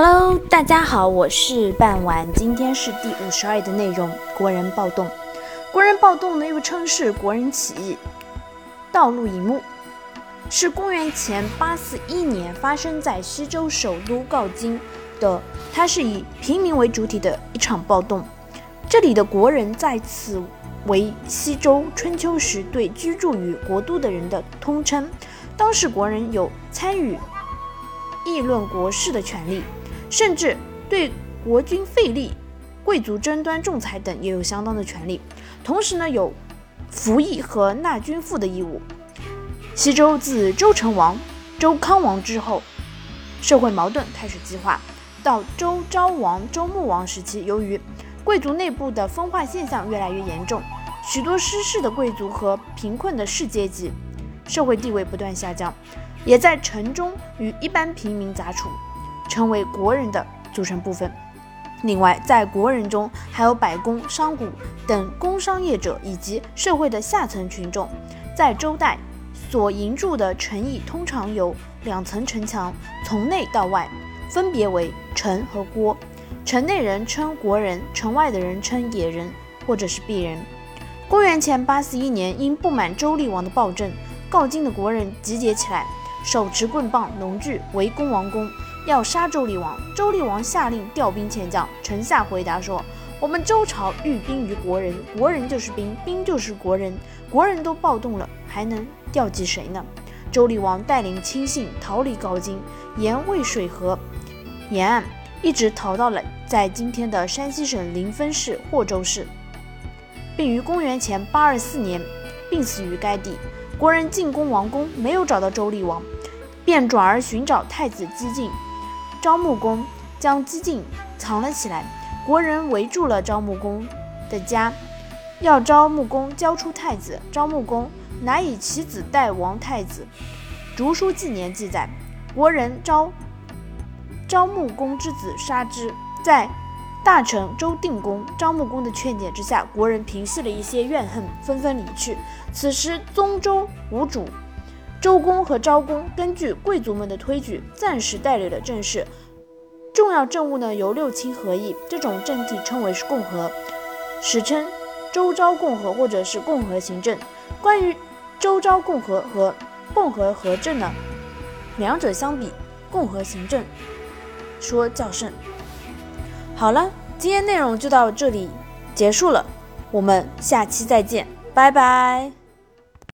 Hello，大家好，我是半晚，今天是第五十二的内容。国人暴动，国人暴动呢又称是国人起义。道路一幕，是公元前八四一年发生在西周首都镐京的，它是以平民为主体的一场暴动。这里的国人在此为西周春秋时对居住于国都的人的通称。当时国人有参与议论国事的权利。甚至对国君废立、贵族争端仲裁等也有相当的权利。同时呢，有服役和纳军赋的义务。西周自周成王、周康王之后，社会矛盾开始激化。到周昭王、周穆王时期，由于贵族内部的分化现象越来越严重，许多失势的贵族和贫困的士阶级，社会地位不断下降，也在城中与一般平民杂处。成为国人的组成部分。另外，在国人中还有百工、商贾等工商业者，以及社会的下层群众。在周代，所营筑的城邑通常有两层城墙，从内到外分别为城和郭。城内人称国人，城外的人称野人或者是鄙人。公元前八四一年，因不满周厉王的暴政，镐京的国人集结起来，手持棍棒、农具围攻王宫。要杀周厉王，周厉王下令调兵遣将。臣下回答说：“我们周朝寓兵于国人，国人就是兵，兵就是国人，国人都暴动了，还能调集谁呢？”周厉王带领亲信逃离镐京，沿渭水河沿岸，一直逃到了在今天的山西省临汾市霍州市，并于公元前八二四年病死于该地。国人进攻王宫，没有找到周厉王，便转而寻找太子姬晋。昭穆公将姬晋藏了起来，国人围住了昭穆公的家，要昭穆公交出太子。昭穆公乃以其子代王太子。竹书纪年记载，国人召昭穆公之子杀之。在大臣周定公、昭穆公的劝解之下，国人平息了一些怨恨，纷纷离去。此时，宗周无主。周公和昭公根据贵族们的推举，暂时代理了政事，重要政务呢由六卿合议。这种政体称为是共和，史称周昭共和或者是共和行政。关于周昭共和和共和合政呢，两者相比，共和行政说较胜。好了，今天内容就到这里结束了，我们下期再见，拜拜。